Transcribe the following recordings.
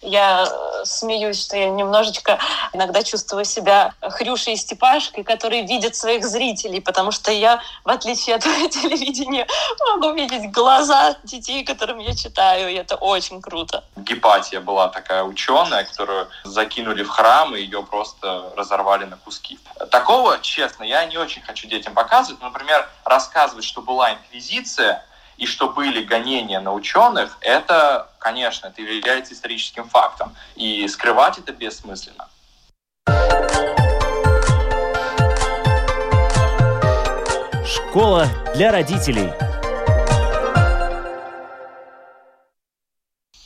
Я э, смеюсь, что я немножечко иногда чувствую себя Хрюшей и Степашкой, которые видят своих зрителей, потому что я, в отличие от телевидения, могу видеть глаза детей, которым я читаю, и это очень круто. Гепатия была такая ученая, которую закинули в храм, и ее просто разорвали на куски. Такого, честно, я не очень хочу детям показывать. Например, рассказывать, что была инквизиция, и что были гонения на ученых, это, конечно, это является историческим фактом. И скрывать это бессмысленно. Школа для родителей.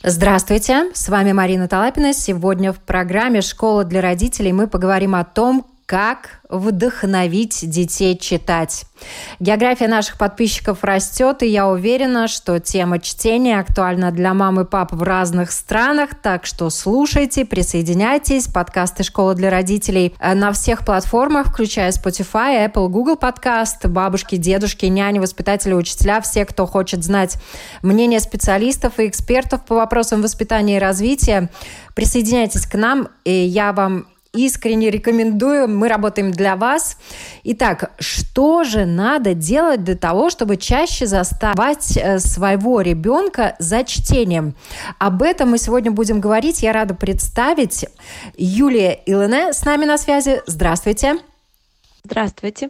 Здравствуйте, с вами Марина Талапина. Сегодня в программе «Школа для родителей» мы поговорим о том, как вдохновить детей читать. География наших подписчиков растет, и я уверена, что тема чтения актуальна для мам и пап в разных странах, так что слушайте, присоединяйтесь. Подкасты «Школа для родителей» на всех платформах, включая Spotify, Apple, Google подкаст, бабушки, дедушки, няни, воспитатели, учителя, все, кто хочет знать мнение специалистов и экспертов по вопросам воспитания и развития. Присоединяйтесь к нам, и я вам искренне рекомендую. Мы работаем для вас. Итак, что же надо делать для того, чтобы чаще заставать э, своего ребенка за чтением? Об этом мы сегодня будем говорить. Я рада представить Юлия Илоне с нами на связи. Здравствуйте. Здравствуйте.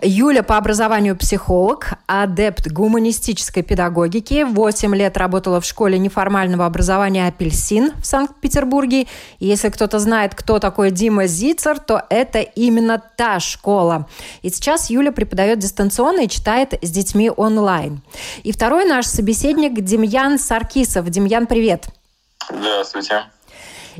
Юля по образованию психолог, адепт гуманистической педагогики. Восемь лет работала в школе неформального образования «Апельсин» в Санкт-Петербурге. Если кто-то знает, кто такой Дима Зицер, то это именно та школа. И сейчас Юля преподает дистанционно и читает с детьми онлайн. И второй наш собеседник Демьян Саркисов. Демьян, привет. Здравствуйте.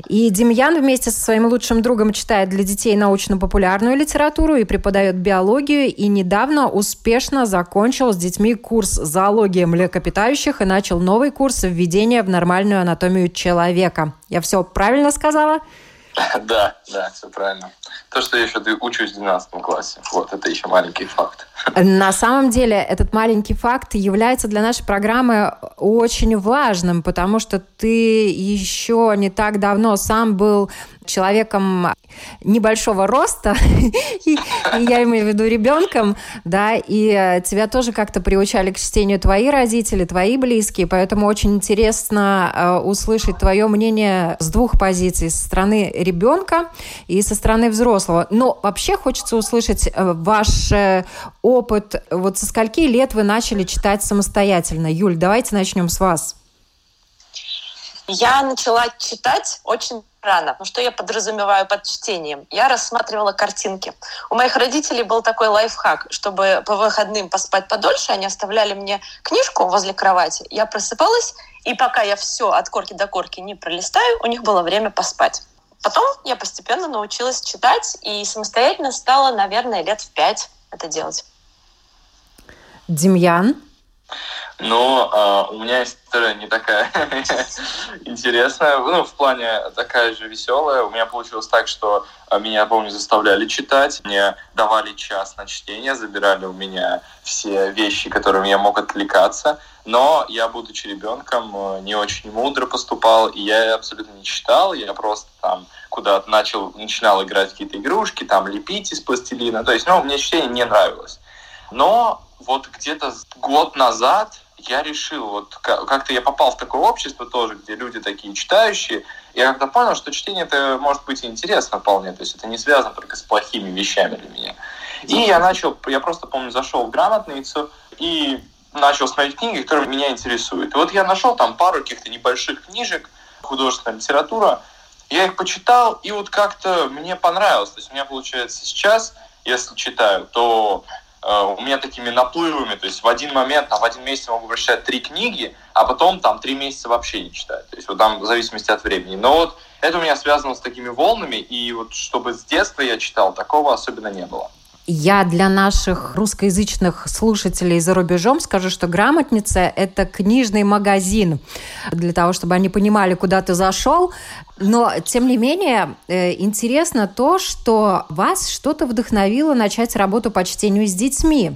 И Демьян вместе со своим лучшим другом читает для детей научно-популярную литературу и преподает биологию, и недавно успешно закончил с детьми курс зоологии млекопитающих и начал новый курс введения в нормальную анатомию человека. Я все правильно сказала? Да, да, все правильно. То, что я еще учусь в 12 классе. Вот, это еще маленький факт. На самом деле, этот маленький факт является для нашей программы очень важным, потому что ты еще не так давно сам был человеком небольшого роста, я имею в виду ребенком, да, и тебя тоже как-то приучали к чтению твои родители, твои близкие, поэтому очень интересно э, услышать твое мнение с двух позиций, со стороны ребенка и со стороны взрослого. Но вообще хочется услышать э, ваш э, опыт, вот со скольки лет вы начали читать самостоятельно? Юль, давайте начнем с вас. Я начала читать очень рано. Ну, что я подразумеваю под чтением? Я рассматривала картинки. У моих родителей был такой лайфхак, чтобы по выходным поспать подольше, они оставляли мне книжку возле кровати. Я просыпалась, и пока я все от корки до корки не пролистаю, у них было время поспать. Потом я постепенно научилась читать и самостоятельно стала, наверное, лет в пять это делать. Демьян? Ну, э, у меня история не такая интересная, ну, в плане такая же веселая. У меня получилось так, что а, меня, помню, заставляли читать, мне давали час на чтение, забирали у меня все вещи, которыми я мог отвлекаться. Но я, будучи ребенком, э, не очень мудро поступал, и я абсолютно не читал, я просто там куда-то начал, начинал играть какие-то игрушки, там лепить из пластилина. То есть, ну, мне чтение не нравилось. Но вот где-то год назад я решил, вот как-то я попал в такое общество тоже, где люди такие читающие, и я как-то понял, что чтение это может быть интересно вполне, то есть это не связано только с плохими вещами для меня. И я начал, я просто помню, зашел в грамотницу и начал смотреть книги, которые меня интересуют. И вот я нашел там пару каких-то небольших книжек, художественная литература, я их почитал, и вот как-то мне понравилось. То есть у меня получается сейчас, если читаю, то у меня такими наплывами, то есть в один момент, там, в один месяц я могу прочитать три книги, а потом там три месяца вообще не читать. То есть вот там в зависимости от времени. Но вот это у меня связано с такими волнами, и вот чтобы с детства я читал, такого особенно не было. Я для наших русскоязычных слушателей за рубежом скажу, что «Грамотница» — это книжный магазин, для того, чтобы они понимали, куда ты зашел. Но, тем не менее, э, интересно то, что вас что-то вдохновило начать работу по чтению с детьми.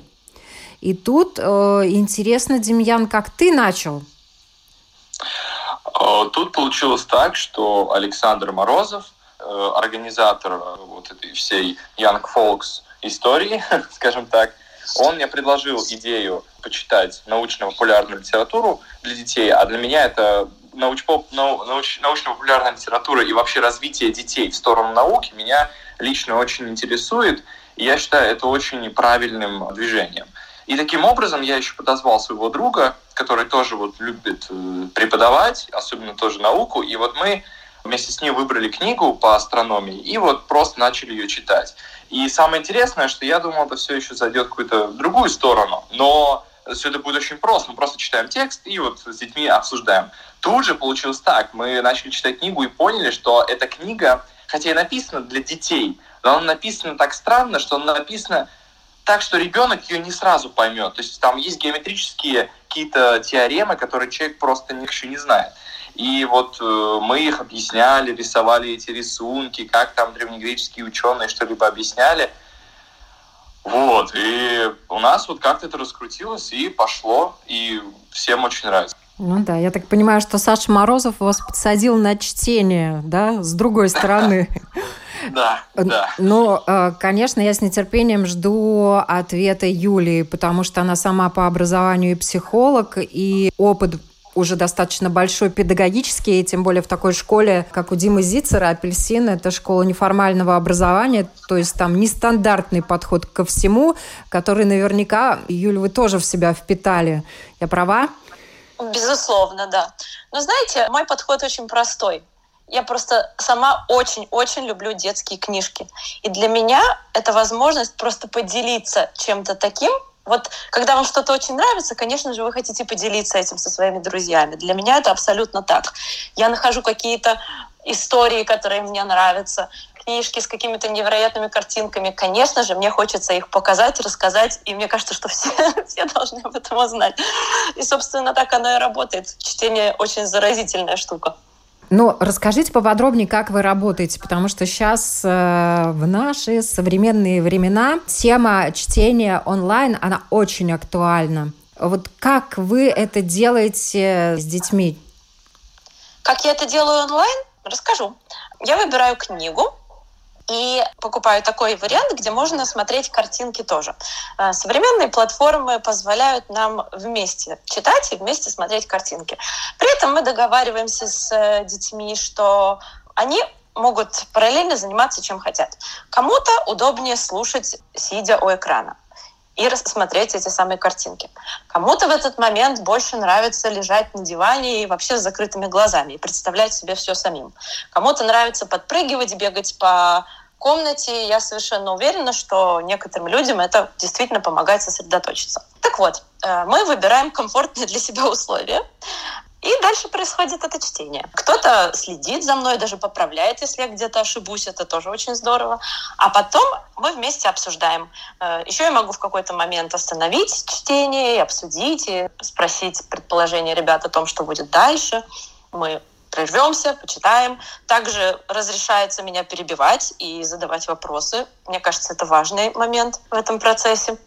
И тут э, интересно, Демьян, как ты начал? А, тут получилось так, что Александр Морозов, э, организатор вот этой всей Young Folks истории, скажем так, он мне предложил идею почитать научно-популярную литературу для детей, а для меня это науч-поп, науч, научно-популярная литература и вообще развитие детей в сторону науки меня лично очень интересует, и я считаю это очень правильным движением. И таким образом я еще подозвал своего друга, который тоже вот любит э, преподавать, особенно тоже науку, и вот мы вместе с ним выбрали книгу по астрономии и вот просто начали ее читать. И самое интересное, что я думал, это все еще зайдет в какую-то другую сторону, но все это будет очень просто. Мы просто читаем текст и вот с детьми обсуждаем. Тут же получилось так. Мы начали читать книгу и поняли, что эта книга, хотя и написана для детей, но она написана так странно, что она написана так, что ребенок ее не сразу поймет. То есть там есть геометрические какие-то теоремы, которые человек просто еще не знает. И вот э, мы их объясняли, рисовали эти рисунки, как там древнегреческие ученые что-либо объясняли. Вот, и у нас вот как-то это раскрутилось и пошло, и всем очень нравится. Ну да, я так понимаю, что Саша Морозов вас подсадил на чтение, да, с другой стороны. Да, да. Ну, э, конечно, я с нетерпением жду ответа Юлии, потому что она сама по образованию и психолог, и опыт уже достаточно большой педагогический, и тем более в такой школе, как у Димы Зицера, «Апельсин» — это школа неформального образования, то есть там нестандартный подход ко всему, который наверняка, Юль, вы тоже в себя впитали. Я права? Безусловно, да. Но знаете, мой подход очень простой. Я просто сама очень-очень люблю детские книжки. И для меня это возможность просто поделиться чем-то таким, вот когда вам что-то очень нравится, конечно же, вы хотите поделиться этим со своими друзьями. Для меня это абсолютно так. Я нахожу какие-то истории, которые мне нравятся, книжки с какими-то невероятными картинками. Конечно же, мне хочется их показать, рассказать, и мне кажется, что все, все должны об этом узнать. И, собственно, так оно и работает. Чтение очень заразительная штука. Но расскажите поподробнее, как вы работаете, потому что сейчас э, в наши современные времена тема чтения онлайн, она очень актуальна. Вот как вы это делаете с детьми? Как я это делаю онлайн? Расскажу. Я выбираю книгу, и покупаю такой вариант, где можно смотреть картинки тоже. Э, современные платформы позволяют нам вместе читать и вместе смотреть картинки. При этом мы договариваемся с э, детьми, что они могут параллельно заниматься чем хотят. Кому-то удобнее слушать, сидя у экрана и рассмотреть эти самые картинки. Кому-то в этот момент больше нравится лежать на диване и вообще с закрытыми глазами и представлять себе все самим. Кому-то нравится подпрыгивать, бегать по комнате. Я совершенно уверена, что некоторым людям это действительно помогает сосредоточиться. Так вот, э, мы выбираем комфортные для себя условия. И дальше происходит это чтение. Кто-то следит за мной, даже поправляет, если я где-то ошибусь, это тоже очень здорово. А потом мы вместе обсуждаем. Э, Еще я могу в какой-то момент остановить чтение обсудить, и спросить предположение ребят о том, что будет дальше. Мы прервемся, почитаем. Также разрешается меня перебивать и задавать вопросы. Мне кажется, это важный момент в этом процессе.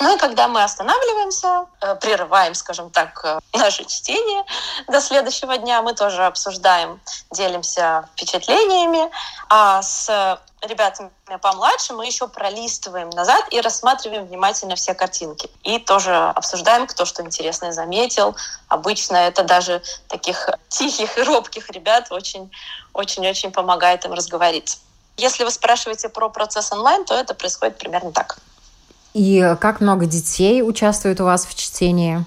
Ну и когда мы останавливаемся, э, прерываем, скажем так, э, наше чтение до следующего дня, мы тоже обсуждаем, делимся впечатлениями. А с ребятами помладше мы еще пролистываем назад и рассматриваем внимательно все картинки. И тоже обсуждаем, кто что интересное заметил. Обычно это даже таких тихих и робких ребят очень-очень-очень помогает им разговориться. Если вы спрашиваете про процесс онлайн, то это происходит примерно так. И как много детей участвует у вас в чтении?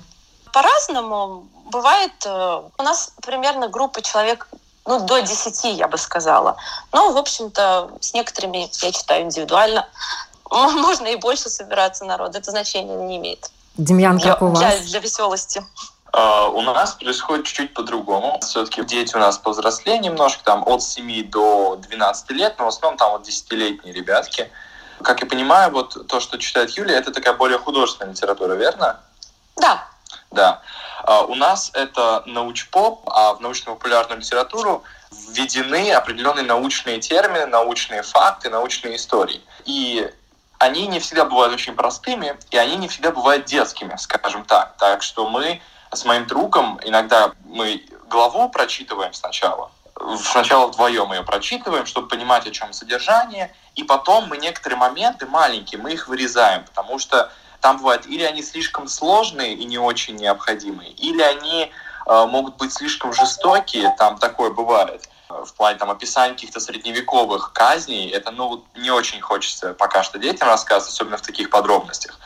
По-разному. Бывает, э, у нас примерно группа человек ну, до 10, я бы сказала. Но, в общем-то, с некоторыми я читаю индивидуально. Можно и больше собираться народ, это значения не имеет. Демьян, как у вас? Для, для веселости. Uh, у нас происходит чуть-чуть по-другому. Все-таки дети у нас повзрослее немножко, там от 7 до 12 лет, но в основном там вот 10-летние ребятки. Как я понимаю, вот то, что читает Юлия, это такая более художественная литература, верно? Да. Да. А у нас это научпоп, а в научно-популярную литературу введены определенные научные термины, научные факты, научные истории. И они не всегда бывают очень простыми, и они не всегда бывают детскими, скажем так. Так что мы с моим другом иногда мы главу прочитываем сначала, сначала вдвоем ее прочитываем, чтобы понимать, о чем содержание, и потом мы некоторые моменты маленькие, мы их вырезаем, потому что там бывает или они слишком сложные и не очень необходимые, или они э, могут быть слишком жестокие, там такое бывает в плане там описания каких-то средневековых казней, это ну не очень хочется пока что детям рассказывать, особенно в таких подробностях.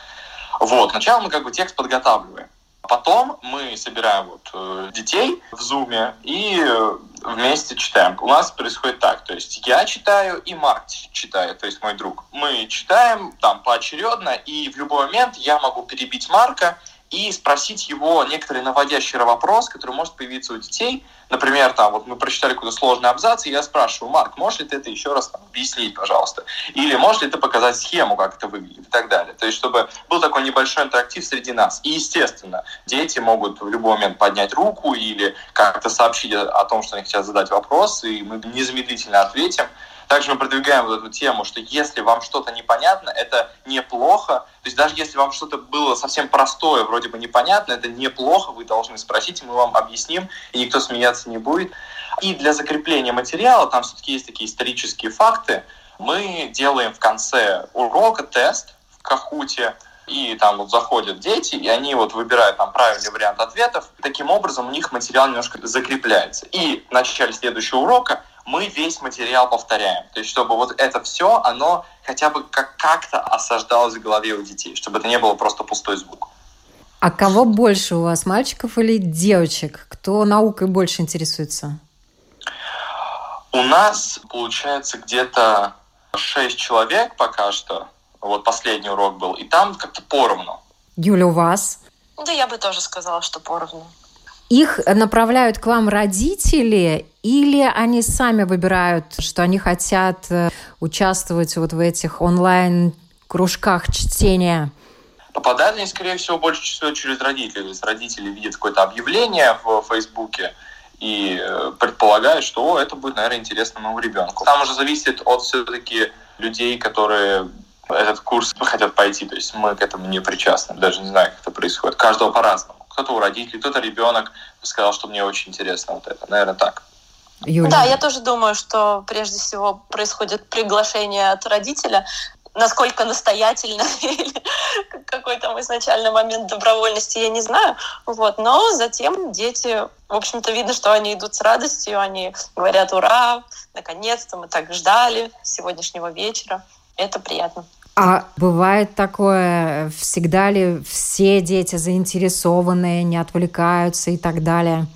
Вот, сначала мы как бы текст подготавливаем. Потом мы собираем вот э, детей в зуме и э, вместе читаем. У нас происходит так, то есть я читаю и Марк читает, то есть мой друг. Мы читаем там поочередно, и в любой момент я могу перебить Марка и спросить его некоторый наводящий вопрос, который может появиться у детей. Например, там вот мы прочитали какой-то сложный абзац, и я спрашиваю, Марк, можешь ли ты это еще раз там, объяснить, пожалуйста? Или можешь ли ты показать схему, как это выглядит и так далее. То есть, чтобы был такой небольшой интерактив среди нас. И, естественно, дети могут в любой момент поднять руку или как-то сообщить о том, что они хотят задать вопрос, и мы незамедлительно ответим. Также мы продвигаем вот эту тему, что если вам что-то непонятно, это неплохо. То есть даже если вам что-то было совсем простое, вроде бы непонятно, это неплохо, вы должны спросить, и мы вам объясним, и никто смеяться не будет. И для закрепления материала, там все-таки есть такие исторические факты, мы делаем в конце урока тест в Кахуте, и там вот заходят дети, и они вот выбирают там правильный вариант ответов. Таким образом, у них материал немножко закрепляется. И в начале следующего урока мы весь материал повторяем. То есть, чтобы вот это все, оно хотя бы как- как-то осаждалось в голове у детей, чтобы это не было просто пустой звук. А кого больше у вас, мальчиков или девочек? Кто наукой больше интересуется? У нас получается где-то 6 человек пока что. Вот последний урок был. И там как-то поровну. Юля, у вас? Да я бы тоже сказала, что поровну. Их направляют к вам родители или они сами выбирают, что они хотят э, участвовать вот в этих онлайн-кружках чтения? Попадают они, скорее всего, больше всего через родителей. То есть родители видят какое-то объявление в Фейсбуке и э, предполагают, что О, это будет, наверное, интересно моему ребенку. Там уже зависит от все-таки людей, которые этот курс хотят пойти. То есть мы к этому не причастны. Даже не знаю, как это происходит. Каждого по-разному. Кто-то у родителей, кто-то ребенок сказал, что мне очень интересно вот это. Наверное, так. Юля. Да, я тоже думаю, что прежде всего происходит приглашение от родителя, насколько настоятельно или какой там изначальный момент добровольности, я не знаю. Вот. Но затем дети, в общем-то, видно, что они идут с радостью, они говорят «Ура! Наконец-то мы так ждали сегодняшнего вечера». Это приятно. А бывает такое, всегда ли все дети заинтересованные, не отвлекаются и так далее?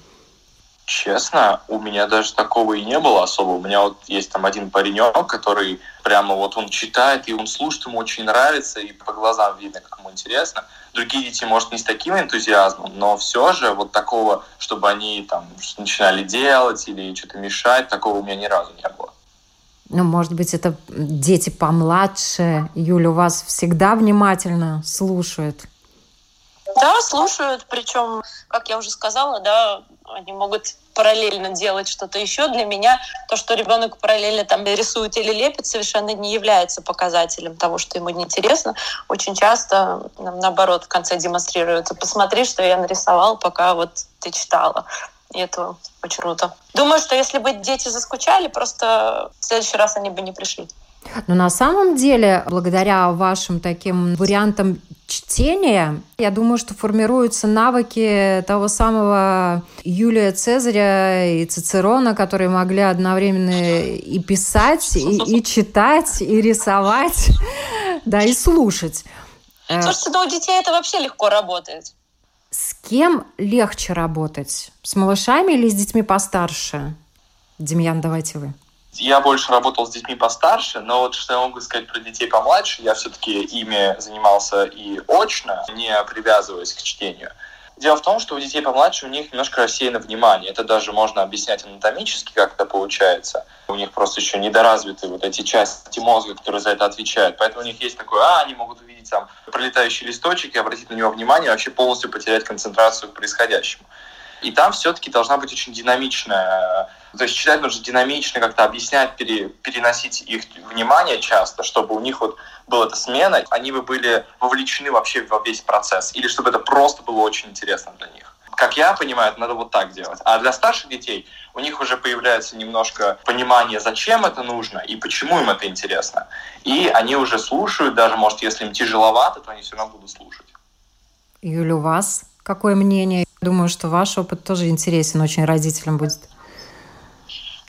Честно, у меня даже такого и не было особо. У меня вот есть там один паренек, который прямо вот он читает, и он слушает, ему очень нравится, и по глазам видно, как ему интересно. Другие дети, может, не с таким энтузиазмом, но все же вот такого, чтобы они там начинали делать или что-то мешать, такого у меня ни разу не было. Ну, может быть, это дети помладше. Юля, у вас всегда внимательно слушают. Да, слушают, причем, как я уже сказала, да, они могут параллельно делать что-то еще. Для меня то, что ребенок параллельно там рисует или лепит, совершенно не является показателем того, что ему неинтересно. Очень часто, наоборот, в конце демонстрируется. Посмотри, что я нарисовал, пока вот ты читала. И это очень круто. Думаю, что если бы дети заскучали, просто в следующий раз они бы не пришли. Но на самом деле, благодаря вашим таким вариантам чтения, я думаю, что формируются навыки того самого Юлия Цезаря и Цицерона, которые могли одновременно и писать, и, и читать, и рисовать, да, и слушать. Слушайте, ну у детей это вообще легко работает. С кем легче работать? С малышами или с детьми постарше? Демьян, давайте вы. Я больше работал с детьми постарше, но вот что я могу сказать про детей помладше, я все-таки ими занимался и очно, не привязываясь к чтению. Дело в том, что у детей помладше у них немножко рассеяно внимание. Это даже можно объяснять анатомически, как это получается. У них просто еще недоразвиты вот эти части мозга, которые за это отвечают. Поэтому у них есть такое, а, они могут увидеть там пролетающий листочек и обратить на него внимание, и вообще полностью потерять концентрацию к происходящему. И там все-таки должна быть очень динамичная то есть читать нужно динамично как-то объяснять, пере, переносить их внимание часто, чтобы у них вот была эта смена, они бы были вовлечены вообще во весь процесс, или чтобы это просто было очень интересно для них. как я понимаю, это надо вот так делать. А для старших детей у них уже появляется немножко понимание, зачем это нужно и почему им это интересно. И они уже слушают, даже, может, если им тяжеловато, то они все равно будут слушать. Юля, у вас какое мнение? Думаю, что ваш опыт тоже интересен очень родителям будет.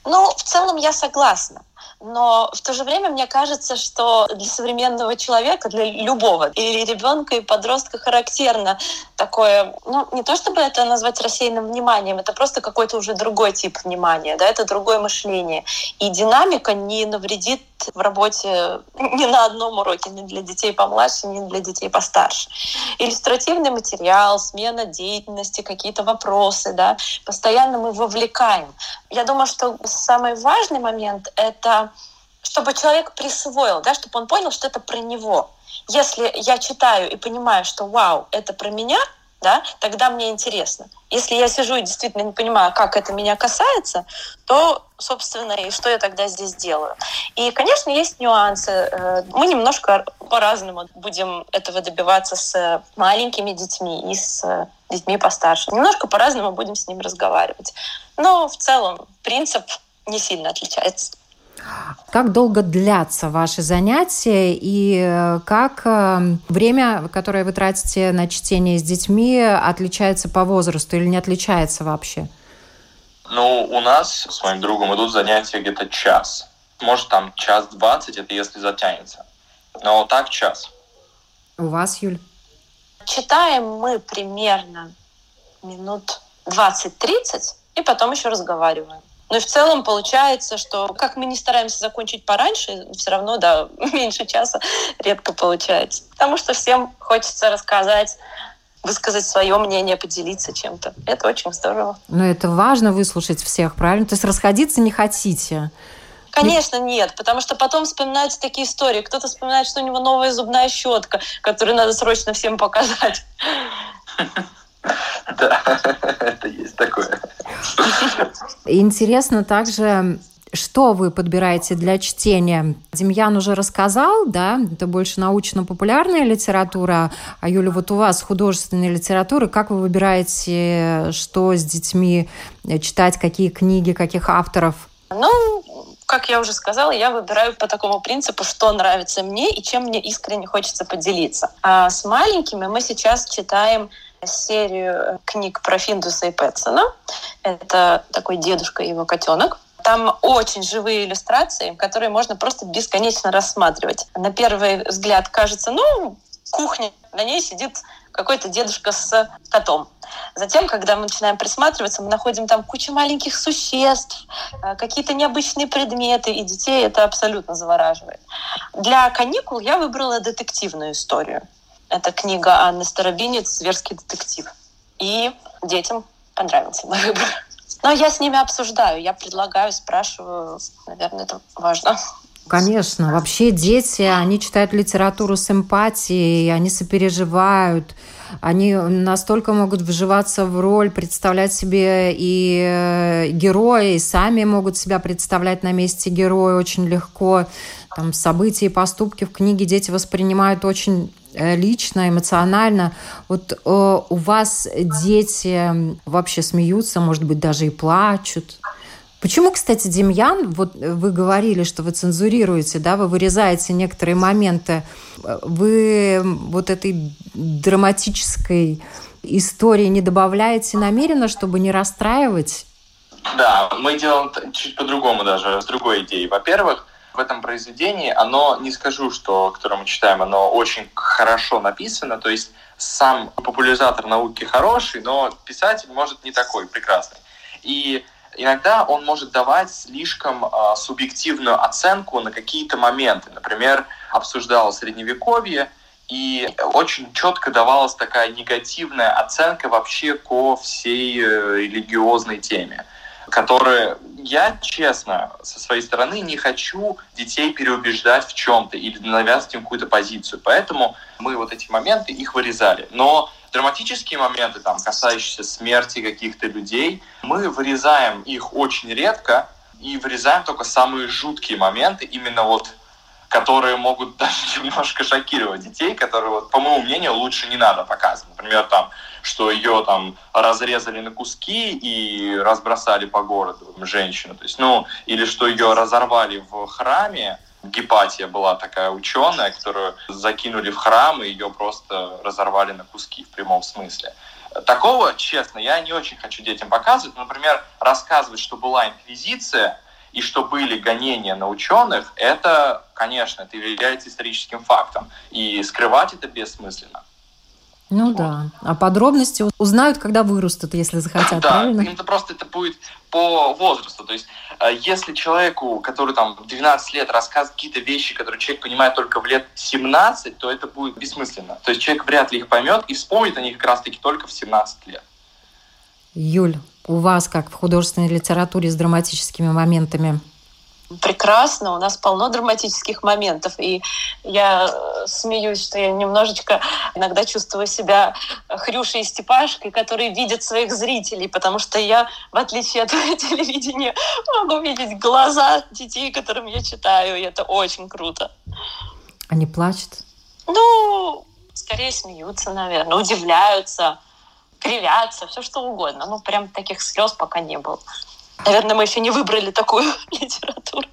Ну, в целом я согласна но в то же время мне кажется, что для современного человека, для любого, или ребенка, и подростка характерно такое, ну, не то чтобы это назвать рассеянным вниманием, это просто какой-то уже другой тип внимания, да, это другое мышление. И динамика не навредит в работе ни на одном уроке, ни для детей помладше, ни для детей постарше. Иллюстративный материал, смена деятельности, какие-то вопросы, да, постоянно мы вовлекаем. Я думаю, что самый важный момент — это чтобы человек присвоил, да, чтобы он понял, что это про него. Если я читаю и понимаю, что вау, это про меня, да, тогда мне интересно. Если я сижу и действительно не понимаю, как это меня касается, то, собственно, и что я тогда здесь делаю. И, конечно, есть нюансы. Э, мы немножко по-разному будем этого добиваться с маленькими детьми и с детьми постарше. Немножко по-разному будем с ними разговаривать. Но в целом принцип не сильно отличается. Как долго длятся ваши занятия и э, как э, время, которое вы тратите на чтение с детьми, отличается по возрасту или не отличается вообще? Ну, у нас с моим другом идут занятия где-то час. Может, там час двадцать, это если затянется. Но так час. У вас, Юль? Читаем мы примерно минут 20-30, и потом еще разговариваем. Ну и в целом получается, что как мы не стараемся закончить пораньше, все равно, да, меньше часа редко получается. Потому что всем хочется рассказать высказать свое мнение, поделиться чем-то. Это очень здорово. Но это важно выслушать всех, правильно? То есть расходиться не хотите? Конечно, нет, потому что потом вспоминаются такие истории. Кто-то вспоминает, что у него новая зубная щетка, которую надо срочно всем показать. Да, это есть такое. Интересно также, что вы подбираете для чтения? Демьян уже рассказал, да, это больше научно-популярная литература, а Юля, вот у вас художественная литература, как вы выбираете, что с детьми читать, какие книги, каких авторов? Ну, как я уже сказала, я выбираю по такому принципу, что нравится мне и чем мне искренне хочется поделиться. А с маленькими мы сейчас читаем серию книг про Финдуса и Пэтсона. Это такой дедушка и его котенок. Там очень живые иллюстрации, которые можно просто бесконечно рассматривать. На первый взгляд кажется, ну, кухня, на ней сидит какой-то дедушка с котом. Затем, когда мы начинаем присматриваться, мы находим там кучу маленьких существ, э, какие-то необычные предметы, и детей это абсолютно завораживает. Для каникул я выбрала детективную историю. Это книга Анны Старобинец «Зверский детектив». И детям понравился мой выбор. Но я с ними обсуждаю, я предлагаю, спрашиваю. Наверное, это важно. Конечно. Вообще дети, они читают литературу с эмпатией, они сопереживают, они настолько могут вживаться в роль, представлять себе и э, героя, и сами могут себя представлять на месте героя очень легко. Там события и поступки в книге дети воспринимают очень лично, эмоционально. Вот э, у вас дети вообще смеются, может быть, даже и плачут. Почему, кстати, Демьян, вот вы говорили, что вы цензурируете, да, вы вырезаете некоторые моменты, вы вот этой драматической истории не добавляете намеренно, чтобы не расстраивать? Да, мы делаем чуть по-другому даже, с другой идеей. Во-первых, в этом произведении, оно, не скажу, что, которое мы читаем, оно очень хорошо написано, то есть сам популяризатор науки хороший, но писатель может не такой прекрасный. И иногда он может давать слишком э, субъективную оценку на какие-то моменты. Например, обсуждал средневековье, и очень четко давалась такая негативная оценка вообще ко всей э, религиозной теме которые я, честно, со своей стороны не хочу детей переубеждать в чем-то или навязывать им какую-то позицию. Поэтому мы вот эти моменты, их вырезали. Но драматические моменты, там, касающиеся смерти каких-то людей, мы вырезаем их очень редко и вырезаем только самые жуткие моменты, именно вот которые могут даже немножко шокировать детей, которые, вот, по моему мнению, лучше не надо показывать. Например, там, что ее там разрезали на куски и разбросали по городу женщину. То есть, ну, или что ее разорвали в храме, Гепатия была такая ученая, которую закинули в храм, и ее просто разорвали на куски в прямом смысле. Такого, честно, я не очень хочу детям показывать. Например, рассказывать, что была инквизиция и что были гонения на ученых, это, конечно, это является историческим фактом. И скрывать это бессмысленно. Ну вот. да. А подробности узнают, когда вырастут, если захотят, да, правильно? Да, просто это будет по возрасту. То есть, э, если человеку, который там 12 лет рассказывает какие-то вещи, которые человек понимает только в лет 17, то это будет бессмысленно. То есть человек вряд ли их поймет и вспомнит о них как раз-таки только в 17 лет. Юль, у вас как в художественной литературе с драматическими моментами? прекрасно, у нас полно драматических моментов, и я э, смеюсь, что я немножечко иногда чувствую себя Хрюшей и Степашкой, которые видят своих зрителей, потому что я, в отличие от телевидения, могу видеть глаза детей, которым я читаю, и это очень круто. Они плачут? Ну, скорее смеются, наверное, удивляются, кривятся, все что угодно. Ну, прям таких слез пока не было. Наверное, мы еще не выбрали такую литературу.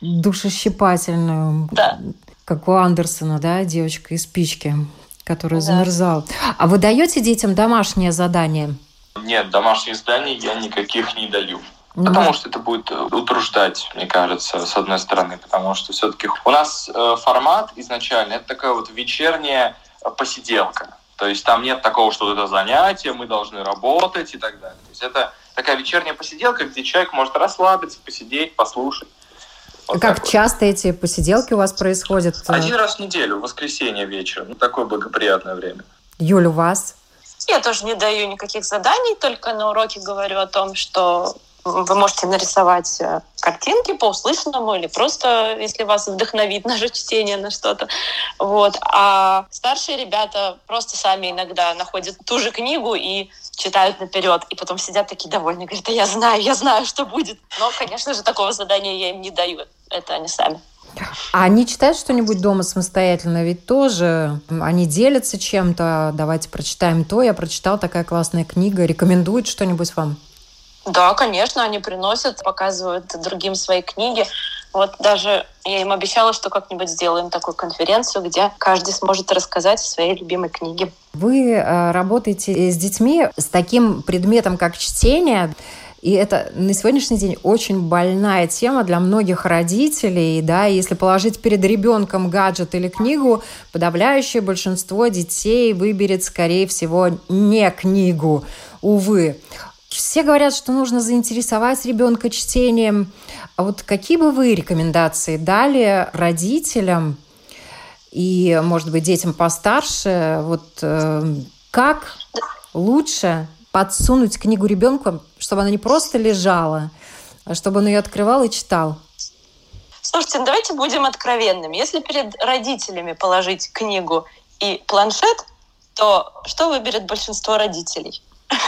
Душещипательную. Да. Как у Андерсона, да, девочка из спички, которая да. замерзала. А вы даете детям домашнее задание? Нет, домашних заданий я никаких не даю. Ну, потому что это будет утруждать, мне кажется, с одной стороны, потому что все-таки у нас э, формат изначально это такая вот вечерняя посиделка. То есть там нет такого, что это занятие, мы должны работать и так далее. То есть это такая вечерняя посиделка, где человек может расслабиться, посидеть, послушать. Вот как вот. часто эти посиделки у вас происходят? Один раз в неделю, в воскресенье вечером. Ну, такое благоприятное время. Юля, у вас? Я тоже не даю никаких заданий, только на уроке говорю о том, что вы можете нарисовать э, картинки по услышанному или просто, если вас вдохновит наше чтение на что-то. Вот. А старшие ребята просто сами иногда находят ту же книгу и читают наперед, и потом сидят такие довольные, говорят, а я знаю, я знаю, что будет. Но, конечно же, такого задания я им не даю. Это они сами. А они читают что-нибудь дома самостоятельно? Ведь тоже они делятся чем-то. Давайте прочитаем то. Я прочитал такая классная книга. Рекомендуют что-нибудь вам? Да, конечно, они приносят, показывают другим свои книги. Вот даже я им обещала, что как-нибудь сделаем такую конференцию, где каждый сможет рассказать о своей любимой книге. Вы э, работаете с детьми с таким предметом, как чтение. И это на сегодняшний день очень больная тема для многих родителей. Да? Если положить перед ребенком гаджет или книгу, подавляющее большинство детей выберет, скорее всего, не книгу. Увы. Все говорят, что нужно заинтересовать ребенка чтением. А вот какие бы вы рекомендации дали родителям и, может быть, детям постарше? Вот э, как лучше подсунуть книгу ребенку, чтобы она не просто лежала, а чтобы он ее открывал и читал? Слушайте, ну давайте будем откровенными. Если перед родителями положить книгу и планшет, то что выберет большинство родителей?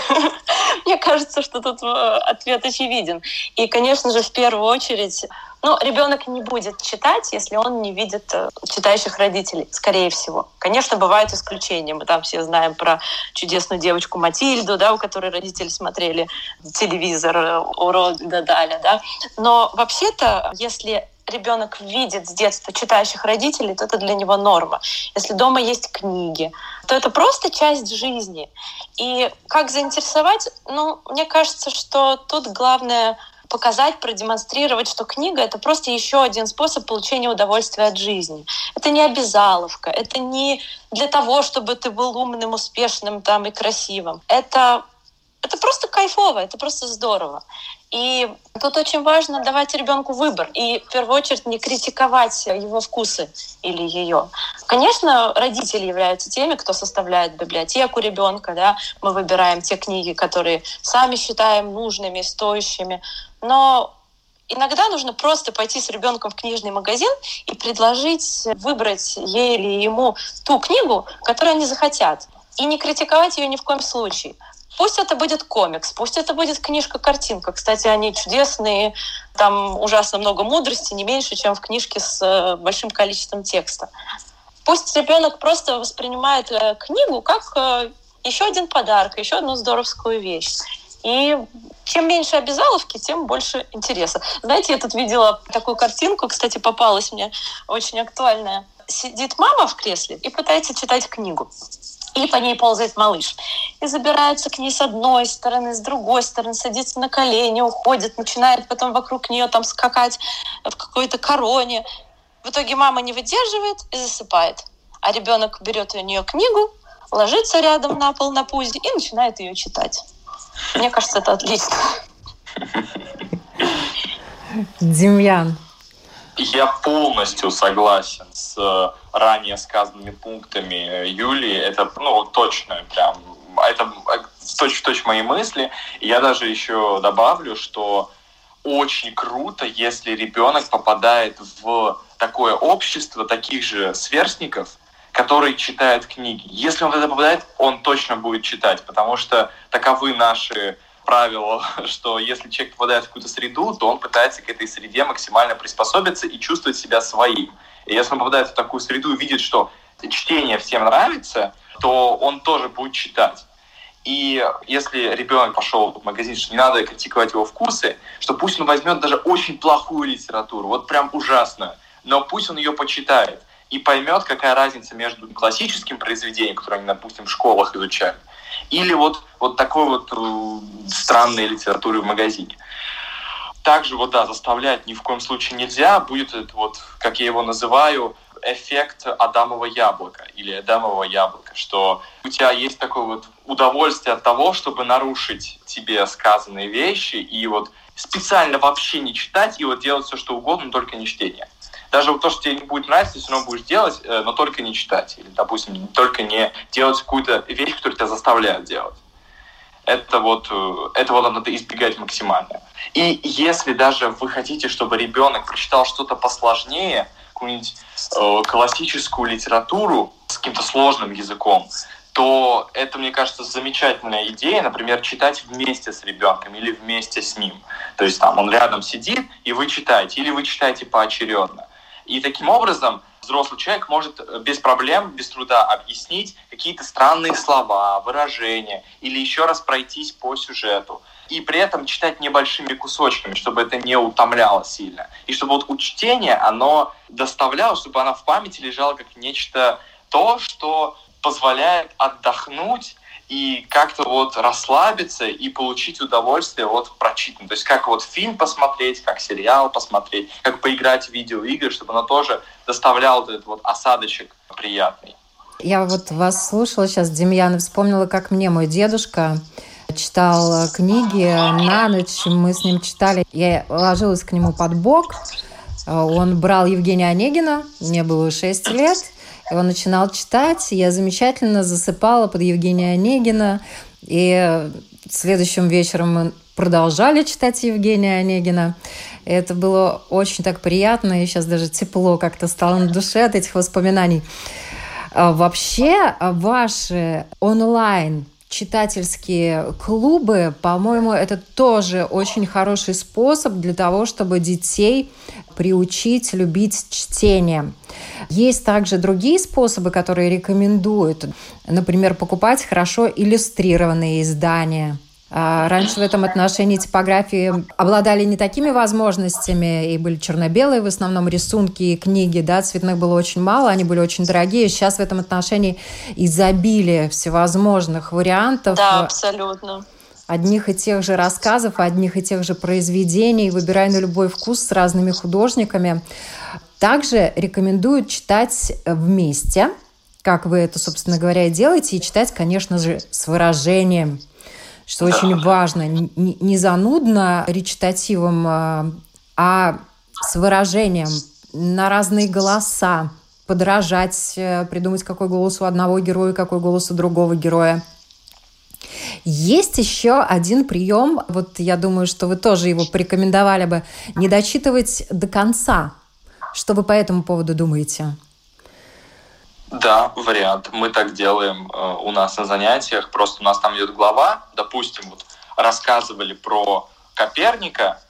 Мне кажется, что тут э, ответ очевиден. И, конечно же, в первую очередь, ну, ребенок не будет читать, если он не видит э, читающих родителей, скорее всего. Конечно, бывают исключения. Мы там все знаем про чудесную девочку Матильду, да, у которой родители смотрели телевизор, э, урод Дадаля, да. Но вообще-то, если ребенок видит с детства читающих родителей, то это для него норма. Если дома есть книги, то это просто часть жизни. И как заинтересовать? Ну, мне кажется, что тут главное показать, продемонстрировать, что книга — это просто еще один способ получения удовольствия от жизни. Это не обязаловка, это не для того, чтобы ты был умным, успешным там и красивым. Это это просто кайфово, это просто здорово. И тут очень важно давать ребенку выбор и в первую очередь не критиковать его вкусы или ее. Конечно, родители являются теми, кто составляет библиотеку ребенка, да, мы выбираем те книги, которые сами считаем нужными, стоящими, но Иногда нужно просто пойти с ребенком в книжный магазин и предложить выбрать ей или ему ту книгу, которую они захотят. И не критиковать ее ни в коем случае Пусть это будет комикс, пусть это будет книжка-картинка. Кстати, они чудесные, там ужасно много мудрости, не меньше, чем в книжке с э, большим количеством текста. Пусть ребенок просто воспринимает э, книгу как э, еще один подарок, еще одну здоровскую вещь. И чем меньше обязаловки, тем больше интереса. Знаете, я тут видела такую картинку, кстати, попалась мне очень актуальная. Сидит мама в кресле и пытается читать книгу и по ней ползает малыш. И забирается к ней с одной стороны, с другой стороны, садится на колени, уходит, начинает потом вокруг нее там скакать в какой-то короне. В итоге мама не выдерживает и засыпает. А ребенок берет у нее книгу, ложится рядом на пол на пузе и начинает ее читать. Мне кажется, это отлично. Демьян, я полностью согласен с э, ранее сказанными пунктами Юлии. Это, ну, точно прям, это точно-точно мои мысли. И я даже еще добавлю, что очень круто, если ребенок попадает в такое общество таких же сверстников, которые читают книги. Если он в это попадает, он точно будет читать, потому что таковы наши правило, что если человек попадает в какую-то среду, то он пытается к этой среде максимально приспособиться и чувствовать себя своим. И если он попадает в такую среду и видит, что чтение всем нравится, то он тоже будет читать. И если ребенок пошел в магазин, что не надо критиковать его вкусы, что пусть он возьмет даже очень плохую литературу, вот прям ужасно, но пусть он ее почитает и поймет, какая разница между классическим произведением, которое они, допустим, в школах изучают, или вот, вот такой вот э, странной литературы в магазине. Также вот, да, заставлять ни в коем случае нельзя. Будет это вот, как я его называю, эффект Адамова яблока или Адамова яблока, что у тебя есть такое вот удовольствие от того, чтобы нарушить тебе сказанные вещи и вот специально вообще не читать и вот делать все, что угодно, но только не чтение даже вот то, что тебе не будет нравиться, ты все равно будешь делать, э, но только не читать. Или, допустим, только не делать какую-то вещь, которую тебя заставляют делать. Это вот, э, это вот надо избегать максимально. И если даже вы хотите, чтобы ребенок прочитал что-то посложнее, какую-нибудь э, классическую литературу с каким-то сложным языком, то это, мне кажется, замечательная идея, например, читать вместе с ребенком или вместе с ним. То есть там он рядом сидит, и вы читаете, или вы читаете поочередно. И таким образом взрослый человек может э, без проблем, без труда объяснить какие-то странные слова, выражения или еще раз пройтись по сюжету. И при этом читать небольшими кусочками, чтобы это не утомляло сильно. И чтобы вот учтение, оно доставляло, чтобы она в памяти лежала как нечто то, что позволяет отдохнуть и как-то вот расслабиться и получить удовольствие от прочитанного. То есть как вот фильм посмотреть, как сериал посмотреть, как поиграть в видеоигры, чтобы оно тоже доставляло этот вот осадочек приятный. Я вот вас слушала сейчас, Демьян, и вспомнила, как мне мой дедушка читал книги на ночь, мы с ним читали. Я ложилась к нему под бок, он брал Евгения Онегина, мне было 6 лет – он начинал читать, я замечательно засыпала под Евгения Онегина. И следующим вечером мы продолжали читать Евгения Онегина. И это было очень так приятно, и сейчас даже тепло как-то стало на душе от этих воспоминаний. А вообще, ваши онлайн читательские клубы, по-моему, это тоже очень хороший способ для того, чтобы детей приучить любить чтение. Есть также другие способы, которые рекомендуют. Например, покупать хорошо иллюстрированные издания – раньше в этом отношении типографии обладали не такими возможностями, и были черно-белые в основном рисунки и книги, да, цветных было очень мало, они были очень дорогие. Сейчас в этом отношении изобилие всевозможных вариантов. Да, абсолютно одних и тех же рассказов, одних и тех же произведений, выбирая на любой вкус с разными художниками. Также рекомендуют читать вместе, как вы это, собственно говоря, делаете, и читать, конечно же, с выражением что да. очень важно, не, не занудно речитативом, а, а с выражением на разные голоса, подражать, э, придумать, какой голос у одного героя, какой голос у другого героя. Есть еще один прием, вот я думаю, что вы тоже его порекомендовали бы, не дочитывать до конца. Что вы по этому поводу думаете? Да, вариант. Мы так делаем э, у нас на занятиях. Просто у нас там идет глава, допустим, вот рассказывали про Коперника,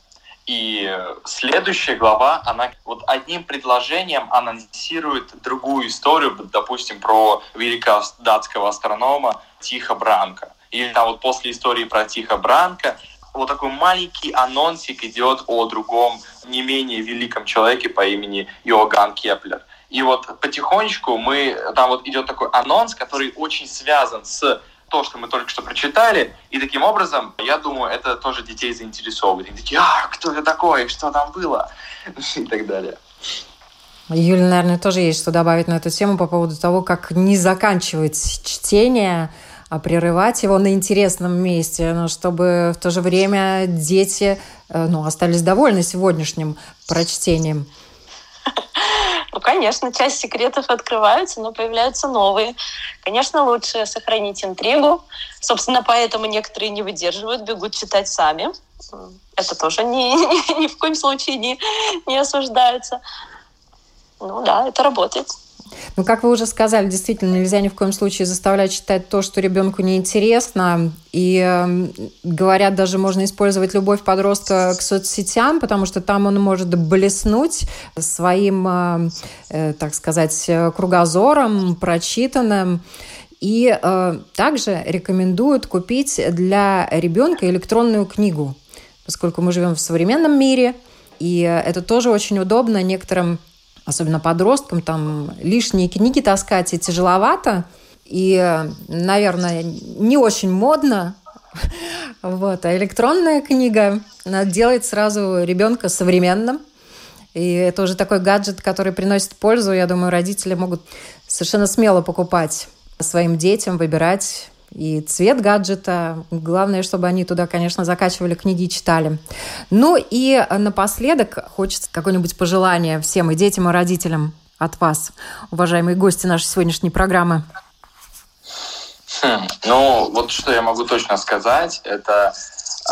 и следующая глава, она вот одним предложением анонсирует другую историю, допустим, про великого датского астронома Тихо Бранка. Или там вот после истории про Тихо Бранка вот такой маленький анонсик идет о другом, не менее великом человеке по имени Иоганн Кеплер. И вот потихонечку мы, там вот идет такой анонс, который очень связан с то, что мы только что прочитали, и таким образом, я думаю, это тоже детей заинтересовывает. Они такие, а, кто это такой, что там было, и так далее. Юля, наверное, тоже есть что добавить на эту тему по поводу того, как не заканчивать чтение, а прерывать его на интересном месте, но чтобы в то же время дети э, ну, остались довольны сегодняшним прочтением. Конечно, часть секретов открываются, но появляются новые. Конечно, лучше сохранить интригу. Собственно, поэтому некоторые не выдерживают, бегут читать сами. Это тоже ни, ни, ни в коем случае не, не осуждается. Ну да, это работает. Ну, как вы уже сказали, действительно, нельзя ни в коем случае заставлять читать то, что ребенку неинтересно. И э, говорят, даже можно использовать любовь подростка к соцсетям, потому что там он может блеснуть своим, э, э, так сказать, кругозором, прочитанным. И э, также рекомендуют купить для ребенка электронную книгу, поскольку мы живем в современном мире, и это тоже очень удобно некоторым особенно подросткам, там лишние книги таскать и тяжеловато, и, наверное, не очень модно. Вот. А электронная книга делает сразу ребенка современным. И это уже такой гаджет, который приносит пользу. Я думаю, родители могут совершенно смело покупать своим детям, выбирать и цвет гаджета. Главное, чтобы они туда, конечно, закачивали книги и читали. Ну и напоследок хочется какое-нибудь пожелание всем и детям, и родителям от вас, уважаемые гости нашей сегодняшней программы. Хм, ну, вот что я могу точно сказать, это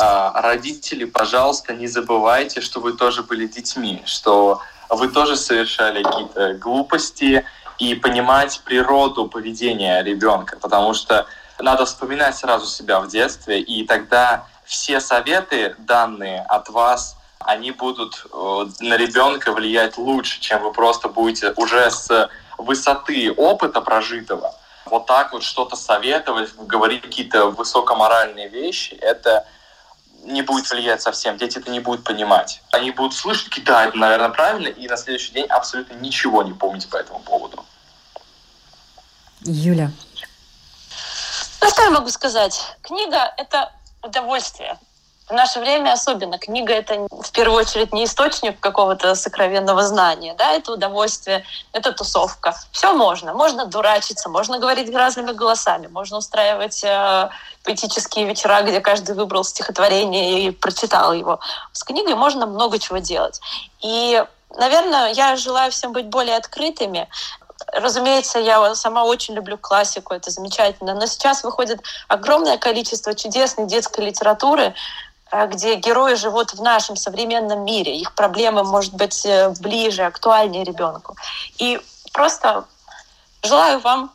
э, родители, пожалуйста, не забывайте, что вы тоже были детьми, что вы тоже совершали какие-то глупости и понимать природу поведения ребенка, потому что надо вспоминать сразу себя в детстве, и тогда все советы, данные от вас, они будут э, на ребенка влиять лучше, чем вы просто будете уже с высоты опыта прожитого вот так вот что-то советовать, говорить какие-то высокоморальные вещи, это не будет влиять совсем. Дети это не будут понимать. Они будут слышать, да, это, наверное, правильно, и на следующий день абсолютно ничего не помнить по этому поводу. Юля, ну, что я могу сказать? Книга — это удовольствие. В наше время особенно книга — это в первую очередь не источник какого-то сокровенного знания, да, это удовольствие, это тусовка. Все можно. Можно дурачиться, можно говорить разными голосами, можно устраивать э, поэтические вечера, где каждый выбрал стихотворение и прочитал его. С книгой можно много чего делать. И Наверное, я желаю всем быть более открытыми, Разумеется, я сама очень люблю классику, это замечательно. Но сейчас выходит огромное количество чудесной детской литературы, э, где герои живут в нашем современном мире. Их проблемы, может быть, э, ближе, актуальнее ребенку. И просто желаю вам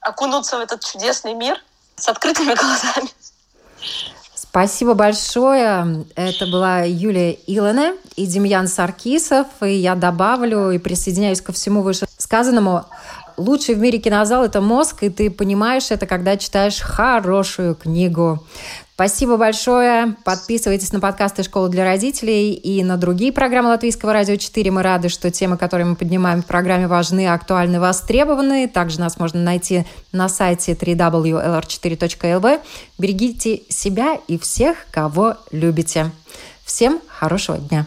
окунуться в этот чудесный мир с открытыми глазами. Спасибо большое. Это была Юлия Илоне и Демьян Саркисов. И я добавлю и присоединяюсь ко всему вышесказанному. Лучший в мире кинозал – это мозг, и ты понимаешь это, когда читаешь хорошую книгу. Спасибо большое. Подписывайтесь на подкасты «Школа для родителей» и на другие программы Латвийского радио 4. Мы рады, что темы, которые мы поднимаем в программе, важны, актуальны, востребованы. Также нас можно найти на сайте www.lr4.lv. Берегите себя и всех, кого любите. Всем хорошего дня.